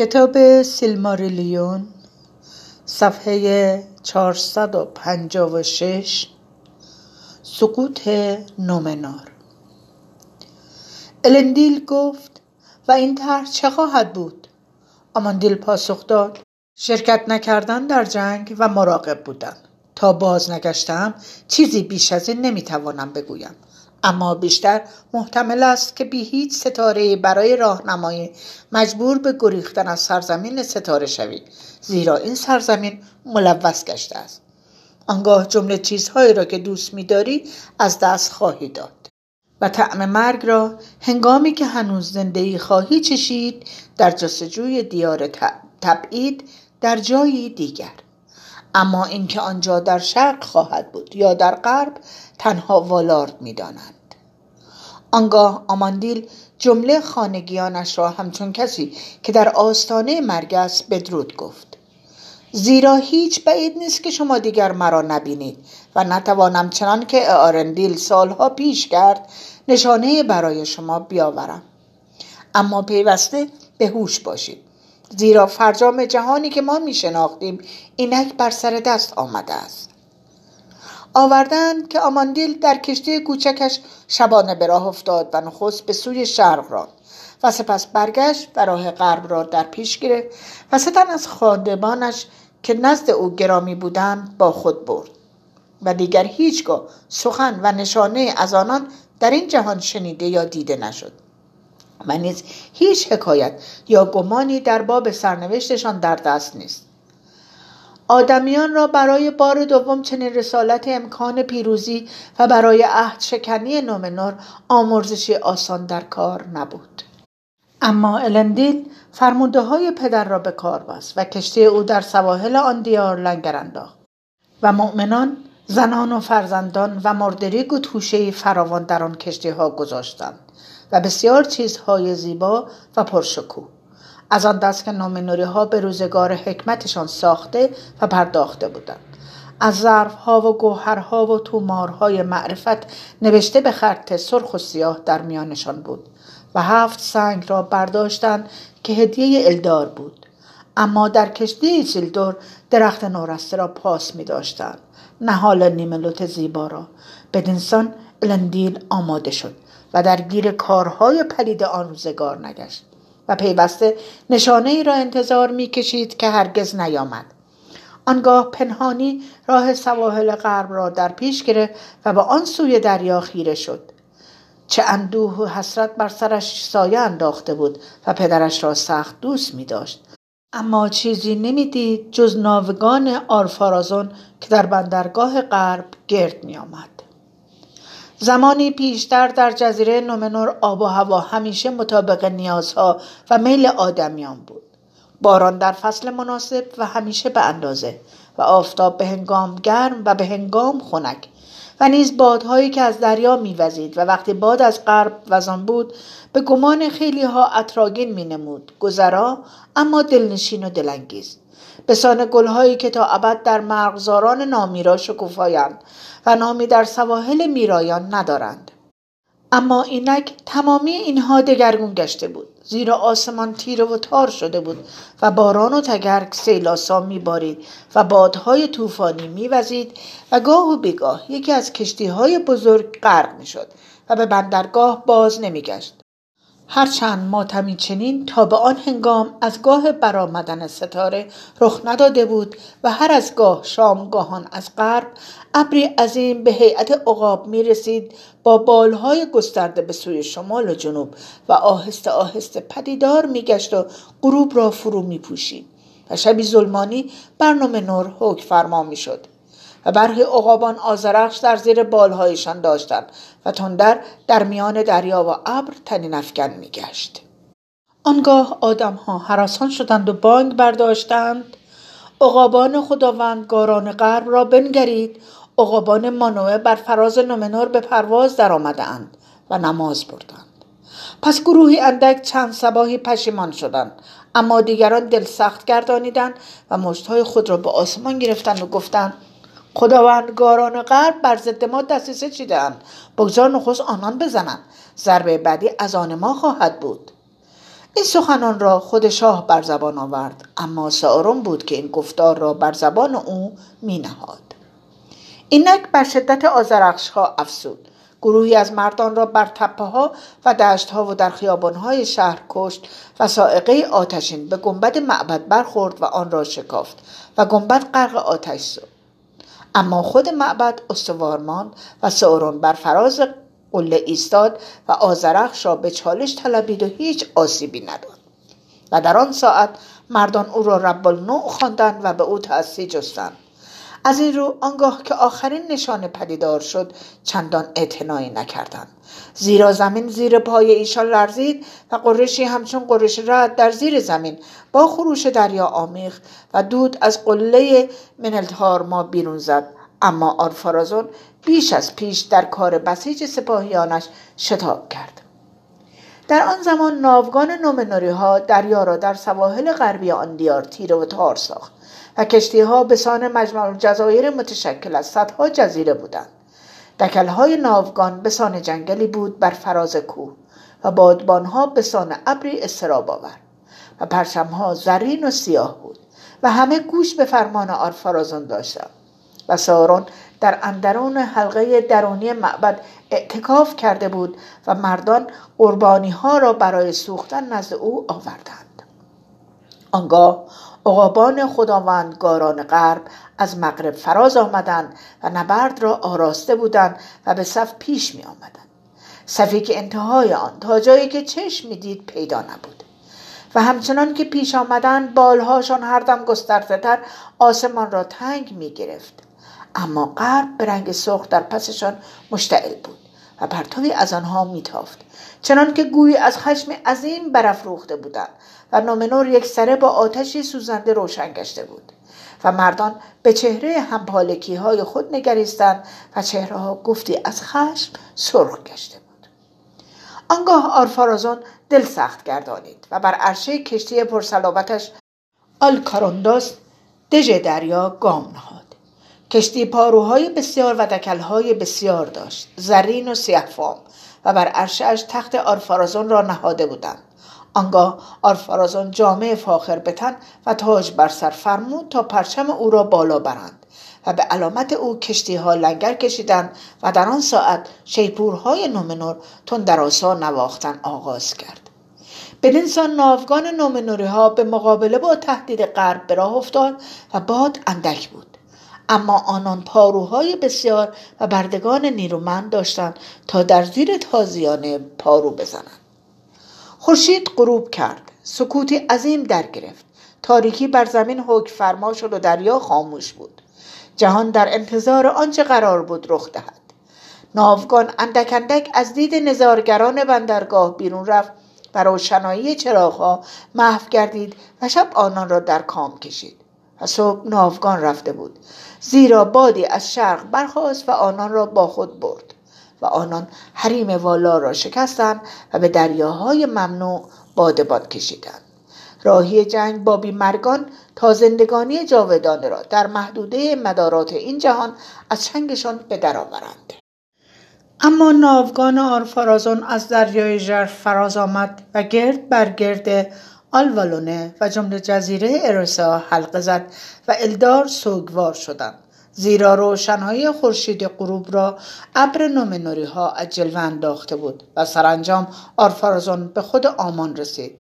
کتاب سیلماریلیون صفحه 456 سقوط نومنار. الندیل گفت و این طرح چه خواهد بود؟ آماندیل پاسخ داد شرکت نکردن در جنگ و مراقب بودن. تا باز نگشتم چیزی بیش از این نمی‌توانم بگویم. اما بیشتر محتمل است که بی هیچ ستاره برای راهنمایی مجبور به گریختن از سرزمین ستاره شوی زیرا این سرزمین ملوث گشته است. آنگاه جمله چیزهایی را که دوست میداری از دست خواهی داد. و طعم مرگ را هنگامی که هنوز زندگی خواهی چشید در جستجوی دیار تبعید در جایی دیگر. اما اینکه آنجا در شرق خواهد بود یا در غرب تنها والارد می‌دانند. آنگاه آماندیل جمله خانگیانش را همچون کسی که در آستانه مرگ است بدرود گفت. زیرا هیچ بعید نیست که شما دیگر مرا نبینید و نتوانم چنان که آرندیل سالها پیش کرد نشانه برای شما بیاورم. اما پیوسته به هوش باشید. زیرا فرجام جهانی که ما می شناختیم اینک بر سر دست آمده است. آوردند که آماندیل در کشتی کوچکش شبانه به راه افتاد و نخست به سوی شرق راند و سپس برگشت و راه غرب را در پیش گرفت و ستن از خادمانش که نزد او گرامی بودند با خود برد و دیگر هیچگاه سخن و نشانه از آنان در این جهان شنیده یا دیده نشد. و نیز هیچ حکایت یا گمانی در باب سرنوشتشان در دست نیست. آدمیان را برای بار دوم چنین رسالت امکان پیروزی و برای عهد شکنی نومنور آمرزشی آسان در کار نبود. اما الندیل فرموده های پدر را به کار بست و کشتی او در سواحل آن دیار لنگر انداخت و مؤمنان زنان و فرزندان و مردریگ و توشه فراوان در آن کشتی ها گذاشتند. و بسیار چیزهای زیبا و پرشکوه. از آن دست که نومنوری ها به روزگار حکمتشان ساخته و پرداخته بودند. از ظرف ها و گوهرها و تومارهای معرفت نوشته به خط سرخ و سیاه در میانشان بود و هفت سنگ را برداشتند که هدیه الدار بود. اما در کشتی سیلدور درخت نورسته را پاس می داشتند نهال نیملوت زیبا را. بدینسان الندیل آماده شد. و در گیر کارهای پلید آن روزگار نگشت و پیوسته نشانه ای را انتظار می کشید که هرگز نیامد. آنگاه پنهانی راه سواحل غرب را در پیش گرفت و به آن سوی دریا خیره شد. چه اندوه و حسرت بر سرش سایه انداخته بود و پدرش را سخت دوست می داشت اما چیزی نمی‌دید جز ناوگان آرفارازون که در بندرگاه غرب گرد می آمد. زمانی پیشتر در جزیره نومنور آب و هوا همیشه مطابق نیازها و میل آدمیان بود. باران در فصل مناسب و همیشه به اندازه و آفتاب به هنگام گرم و به هنگام خنک و نیز بادهایی که از دریا میوزید و وقتی باد از غرب وزان بود به گمان خیلی ها اطراگین می نمود گذرا اما دلنشین و دلانگیز. بسان گلهایی که تا ابد در مرغزاران نامیرا شکوفایند و نامی در سواحل میرایان ندارند. اما اینک تمامی اینها دگرگون گشته بود. زیرا آسمان تیره و تار شده بود و باران و تگرگ سیلاسا میبارید و بادهای طوفانی میوزید و گاه و بگاه یکی از کشتی های بزرگ غرق می‌شد و به بندرگاه باز نمیگشت. هرچند ماتمی چنین تا به آن هنگام از گاه برآمدن ستاره رخ نداده بود و هر از گاه شامگاهان از غرب ابری عظیم به هیئت عقاب می رسید با بالهای گسترده به سوی شمال و جنوب و آهسته آهسته پدیدار می گشت و غروب را فرو می پوشید و شبی ظلمانی برنامه نور حکم فرما می شد و برخی عقابان آزرخش در زیر بالهایشان داشتند و تندر در میان دریا و ابر تنین افکن میگشت. آنگاه آدمها حراسان شدند و بانگ برداشتند. عقابان خداوندگاران غرب را بنگرید. عقابان مانوه بر فراز نومنور به پرواز درآمدهاند و نماز بردند. پس گروهی اندک چند سباهی پشیمان شدند. اما دیگران دل سخت گردانیدند و مشتهای خود را به آسمان گرفتند و گفتند خداوندگاران غرب بر ضد ما دستیسه چیدهاند بگذار نخست آنان بزنند. ضربه بعدی از آن ما خواهد بود. این سخنان را خود شاه بر زبان آورد اما سارون بود که این گفتار را بر زبان او می نهاد اینک بر شدت آزرخش ها افسود گروهی از مردان را بر تپه ها و دشت ها و در خیابان های شهر کشت و سائقه آتشین به گنبد معبد برخورد و آن را شکافت و گنبد غرق آتش شد اما خود معبد استوار ماند و سورون بر فراز قله ایستاد و آزرخش را به چالش طلبید و هیچ آسیبی نداد. و در آن ساعت مردان او را رب النوع خواندند و به او تأسی جستند. از این رو آنگاه که آخرین نشانه پدیدار شد چندان اعتنایی نکردند. زیرا زمین زیر پای ایشان لرزید و قرشی همچون قرش رد در زیر زمین با خروش دریا آمیخ و دود از قله منلتار ما بیرون زد. اما آرفارازون بیش از پیش در کار بسیج سپاهیانش شتاب کرد. در آن زمان ناوگان نومنوری ها دریا را در سواحل غربی آن دیار تیره و تار ساخت. کشتی ها به سان مجمع جزایر متشکل از صدها جزیره بودند. دکل های ناوگان به سان جنگلی بود بر فراز کوه و بادبان ها به سان ابری استراب آور و پرچم ها زرین و سیاه بود و همه گوش به فرمان آرفارازون داشتند و سارون در اندرون حلقه درونی معبد اعتکاف کرده بود و مردان قربانی ها را برای سوختن نزد او آوردند. آنگاه عقابان خداوندگاران غرب از مغرب فراز آمدند و نبرد را آراسته بودند و به صف پیش می آمدند. صفی که انتهای آن تا جایی که چشم می‌دید پیدا نبود. و همچنان که پیش آمدند بالهاشان هر دم گسترده آسمان را تنگ می گرفت. اما غرب به رنگ سرخ در پسشان مشتعل بود و پرتوی از آنها میتافت چنان که گویی از خشم عظیم برافروخته بودند و نومنور یک سره با آتشی سوزنده روشن گشته بود و مردان به چهره همپالکی های خود نگریستند و چهره ها گفتی از خشم سرخ گشته بود. آنگاه آرفارازون دل سخت گردانید و بر عرشه کشتی پرسلابتش آلکارونداس دژ دریا گام نهاد. کشتی پاروهای بسیار و دکلهای بسیار داشت زرین و سیهفام و بر عرشش تخت آرفارازون را نهاده بودند. آنگاه آرفارازون جامعه فاخر بتن و تاج بر سر فرمود تا پرچم او را بالا برند و به علامت او کشتی ها لنگر کشیدند و در آن ساعت شیپورهای نومنور تندراسا نواختن آغاز کرد. بدین سان ناوگان نومنوری ها به مقابله با تهدید غرب به راه افتاد و باد اندک بود. اما آنان پاروهای بسیار و بردگان نیرومند داشتند تا در زیر تازیانه پارو بزنند. خورشید غروب کرد. سکوتی عظیم در گرفت. تاریکی بر زمین حکم فرما شد و دریا خاموش بود. جهان در انتظار آنچه قرار بود رخ دهد. ناوگان اندک اندک از دید نظارگران بندرگاه بیرون رفت و روشنایی چراغها محو گردید و شب آنان را در کام کشید و صبح ناوگان رفته بود. زیرا بادی از شرق برخاست و آنان را با خود برد. و آنان حریم والا را شکستند و به دریاهای ممنوع بادبان کشیدند. راهی جنگ با بیمرگان تا زندگانی جاودانه را در محدوده مدارات این جهان از چنگشان به درآورند اما ناوگان آرفارازون از دریای ژرف فراز آمد و گرد بر گرد آلوالونه و جمله جزیره ارسا حلقه زد و الدار سوگوار شدند. زیرا روشنهای خورشید غروب را ابر نومنوری ها از جلوه انداخته بود و سرانجام آرفارزون به خود آمان رسید.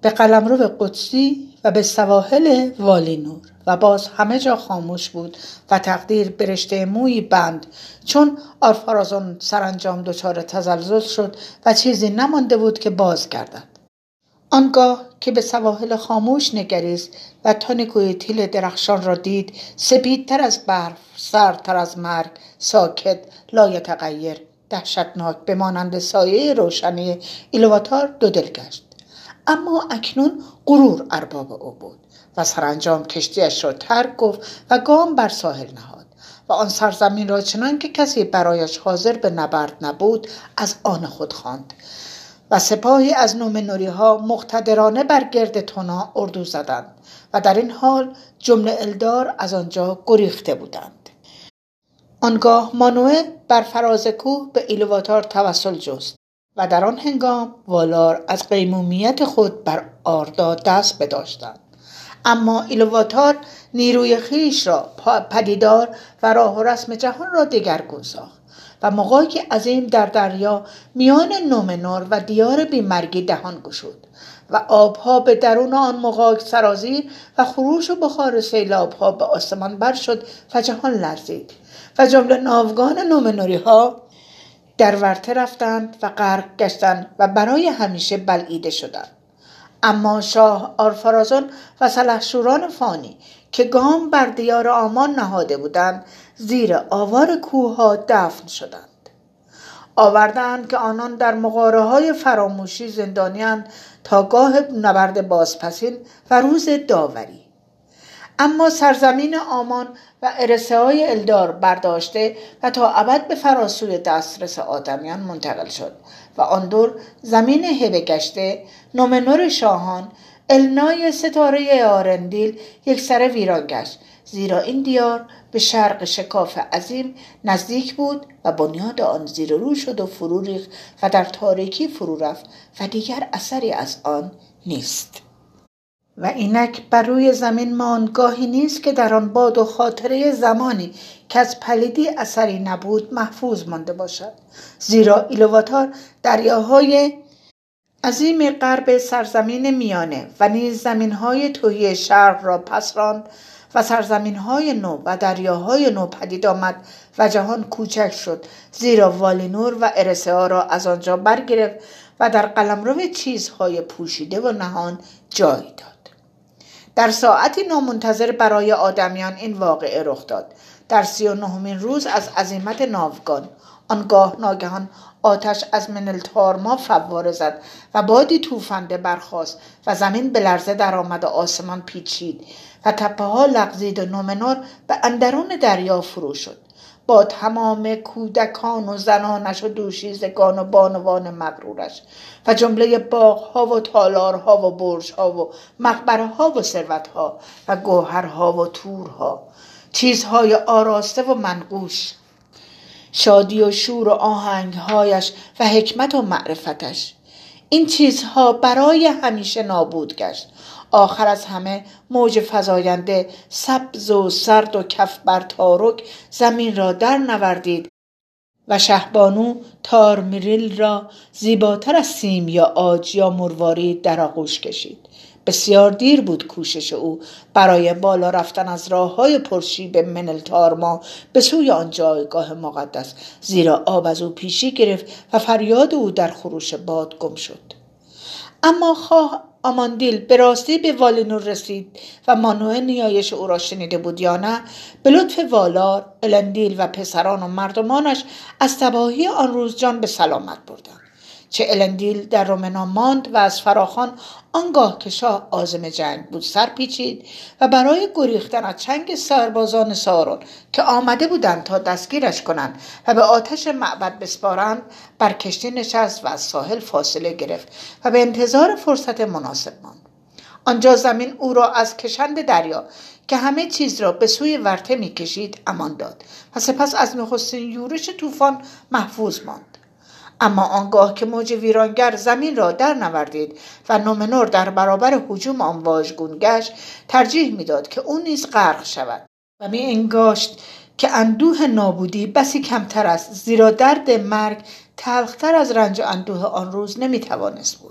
به قلمرو قدسی و به سواحل والینور و باز همه جا خاموش بود و تقدیر برشته موی بند. چون آرفارازون سرانجام دچار تزلزل شد و چیزی نمانده بود که باز گردد آنگاه که به سواحل خاموش نگریست و تانیکوئتیل درخشان را دید سپیدتر از برف سردتر از مرگ ساکت لایتغیر دهشتناک به مانند سایه روشنای ایلواتار دو دل گشت. اما اکنون غرور ارباب او بود و سرانجام کشتیش را ترک گفت و گام بر ساحل نهاد و آن سرزمین را چنان که کسی برایش حاضر به نبرد نبود از آن خود خواند. و سپاهی از نومنوری ها مقتدرانه بر گرد تونا اردو زدند و در این حال جمله الدار از آنجا گریخته بودند. آنگاه مانوه بر فراز کوه به ایلواتار توسل جست و در آن هنگام والار از قیمومیت خود بر آردا دست بداشتند. اما ایلواتار نیروی خیش را پدیدار و راه و رسم جهان را دگرگون ساخت. و مقاکی عظیم در دریا میان نومنور و دیار بیمرگی دهان گشود و آبها به درون آن مقاک سرازیر و خروش و بخار سیلابها به آسمان بر شد و جهان لرزید و جمله ناوگان نومنوری ها در ورته رفتند و غرق گشتند و برای همیشه بلعیده شدند. اما شاه آرفرازون و سلحشوران فانی که گام بر دیار آمان نهاده بودند زیر آوار کوه دفن شدند. آوردند که آنان در مقاره های فراموشی زندانیان تا گاه نبرد بازپسین و روز داوری. اما سرزمین آمان و ارسه های الدار برداشته و تا ابد به فراسوی دسترس آدمیان منتقل شد و آن دور زمین هبه گشته نومنور شاهان النای ستاره آرندیل یک سر ویران گشت زیرا این دیار به شرق شکاف عظیم نزدیک بود و بنیاد آن زیر رو شد و فرو ریخت و در تاریکی فرو رفت و دیگر اثری از آن نیست. و اینک بر روی زمین ماندگاهی نیست که در آن باد و خاطره زمانی که از پلیدی اثری نبود محفوظ مانده باشد. زیرا ایلواتار دریاهای عظیم غرب سرزمین میانه و نیز زمینهای توهی شرق را پس راند و سرزمینهای نو و دریاهای نو پدید آمد و جهان کوچک شد زیرا والینور و ارسه را از آنجا برگرفت و در قلمرو چیزهای پوشیده و نهان جای داد. در ساعتی نامنتظر برای آدمیان این واقعه رخ داد. در سی و نهمین روز از عظیمت ناوگان آنگاه ناگهان آتش از منلتارما فواره زد و بادی توفنده برخاست و زمین به لرزه درآمد و آسمان پیچید و تپه ها لغزید و نومنور به اندرون دریا فرو شد. با تمام کودکان و زنانش و دوشیزگان و بانوان مغرورش و جمله باغها و تالارها و برجها و مقبره ها و ثروتها و گوهرها و تورها چیزهای آراسته و منقوش شادی و شور و آهنگهایش و حکمت و معرفتش. این چیزها برای همیشه نابود گشت. آخر از همه موج فزاینده سبز و سرد و کف بر تارک زمین را در نوردید و شهبانو تارمیریل را زیباتر از سیم یا آج یا مروارید در آغوش کشید. بسیار دیر بود کوشش او. برای بالا رفتن از راه های پرشیب منلتارما به سوی آن جایگاه مقدس. زیرا آب از او پیشی گرفت و فریاد او در خروش باد گم شد. اما خواه آماندیل به راستی به والینور رسید و مانوه نیایش او را شنیده بود یا نه به لطف والار الندیل و پسران و مردمانش از تباهی آن روز جان به سلامت بردند. چه الندیل در رومنا ماند و از فراخان آنگاه که شاه آزم جنگ بود سر پیچید و برای گریختن از چنگ سربازان سارون که آمده بودند تا دستگیرش کنند و به آتش معبد بسپارند بر کشتی نشست و از ساحل فاصله گرفت و به انتظار فرصت مناسب ماند. آنجا زمین او را از کشند دریا که همه چیز را به سوی ورته می‌کشید امان داد و سپس از نخستین یورش طوفان محفوظ ماند. اما آنگاه که موج ویرانگر زمین را در نوردید و نومنور در برابر حجوم آن واژگون گشت ترجیح می‌داد که او نیز غرق شود. و می انگاشت که اندوه نابودی بسی کمتر است زیرا درد مرگ تلختر از رنج و اندوه آن روز نمی‌توانست بود.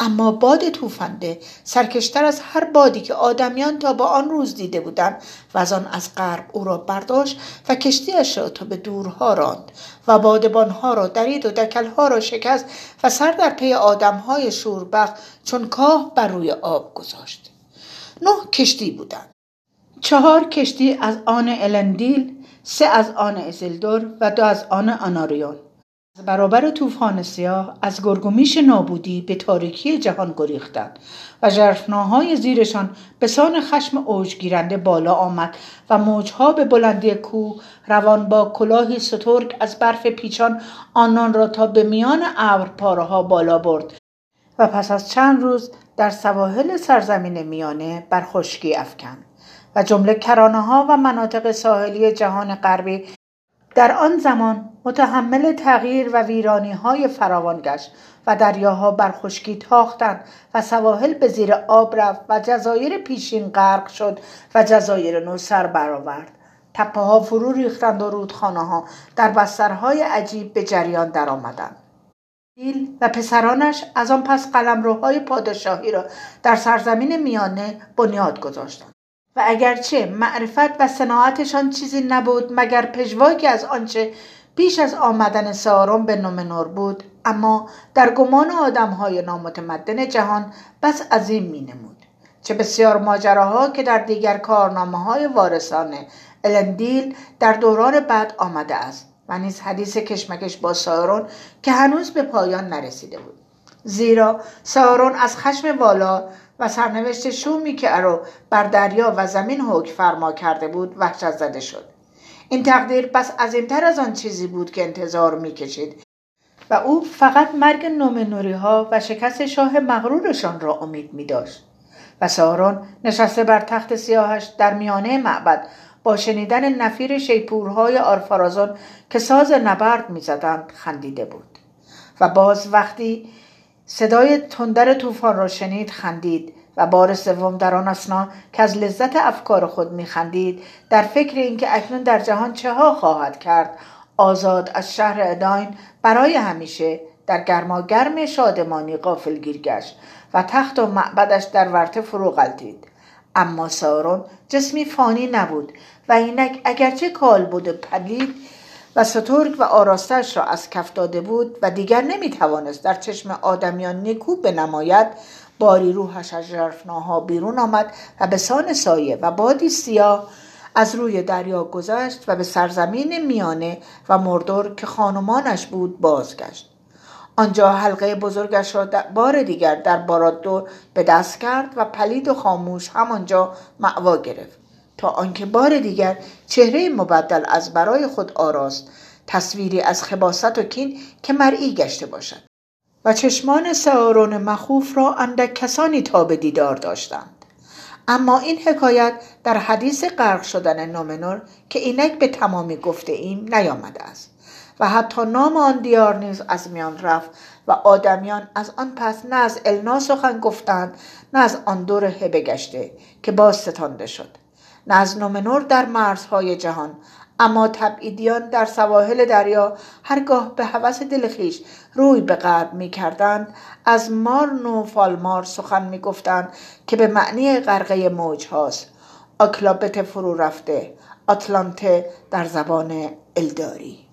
اما باد توفنده سرکشتر از هر بادی که آدمیان تا با آن روز دیده بودند و از آن از غرب او را برداشت و کشتیاش را تا به دورها راند و بادبانها را درید و دکلها را شکست و سر در پی آدمهای شوربخ چون کاه بر روی آب گذاشت. نه کشتی بودند. چهار کشتی از آن الندیل سه از آن ازلدور و دو از آن آناریون. برابر طوفان سیاه از گرگومیش نابودی به تاریکی جهان گریختند و ژرفناهای زیرشان به سان خشم اوجگیرنده بالا آمد و موجها به بلندی کوه روان با کلاهی سترگ از برف پیچان آنان را تا به میان ابر ها بالا برد و پس از چند روز در سواحل سرزمین میانه بر خشکی افکند و جمله کرانه ها و مناطق ساحلی جهان غربی در آن زمان متحمل تغییر و ویرانی های فراوان گشت و دریاها بر خشکی تاختند و سواحل به زیر آب رفت و جزایر پیشین غرق شد و جزایر نو سر برآورد. تپه ها فرو ریختند و رودخانه ها در بسترهای عجیب به جریان درآمدند. دیل و پسرانش از آن پس قلمروهای پادشاهی را در سرزمین میانه بنیاد گذاشتند. و اگرچه معرفت و صناعتشان چیزی نبود مگر پژواکی از آنچه پیش از آمدن سارون به نومنور بود اما در گمان آدمهای نامتمدن جهان بس عظیم می نمود. چه بسیار ماجراها که در دیگر کارنامه های وارثان الندیل در دوران بعد آمده است و نیز حدیث کشمکش با سارون که هنوز به پایان نرسیده بود زیرا سارون از خشم والا و سرنوشت شومی که ارو بر دریا و زمین حکم فرما کرده بود وحشت زده شد این تقدیر بس عظیمتر از آن چیزی بود که انتظار می‌کشید. و او فقط مرگ نومنوری ها و شکست شاه مغرورشان را امید می داشت. و سارون نشسته بر تخت سیاهش در میانه معبد با شنیدن نفیر شیپورهای آرفارازون که ساز نبرد می‌زدند خندیده بود. و باز وقتی صدای تندر طوفان را شنید خندید. و بار سوم در آن اسنا که از لذت افکار خود میخندید در فکر اینکه اکنون در جهان چه ها خواهد کرد. آزاد از شهر اداین برای همیشه در گرماگرم شادمانی غافلگیر گشت و تخت و معبدش در ورته فرو غلطید اما سارون جسمی فانی نبود و اینک اگرچه کال بود پلید و سترگ و آراستش را از کف داده بود و دیگر نمی‌توانست در چشم آدمیان نیکو بنماید باری روحش از ژرفناها بیرون آمد و به سان سایه و بادی سیاه از روی دریا گذشت و به سرزمین میانه و مردور که خانمانش بود بازگشت. آنجا حلقه بزرگش را بار دیگر در بارادو به دست کرد و پلید و خاموش همانجا معوا گرفت تا آنکه بار دیگر چهره مبدل از برای خود آراست. تصویری از خباست و کین که مرئی گشته باشد. و چشمان سارون مخوف را اندک کسانی تا به دیدار داشتند. اما این حکایت در حدیث غرق شدن نومنور که اینک به تمامی گفته ایم نیامده است و حتی نام آن دیار نیز از میان رفت و آدمیان از آن پس نه از النا سخن گفتند نه از آن دور هبه گشته که باز ستانده شد. نه از نومنور در مرزهای جهان اما تبعیدیان در سواحل دریا هرگاه به هوس دلخیش روی به غرب می کردند از مارن فالمار سخن می گفتند که به معنی غرقه موج هاست. آکلابت فرو رفته آتلانته در زبان الداری.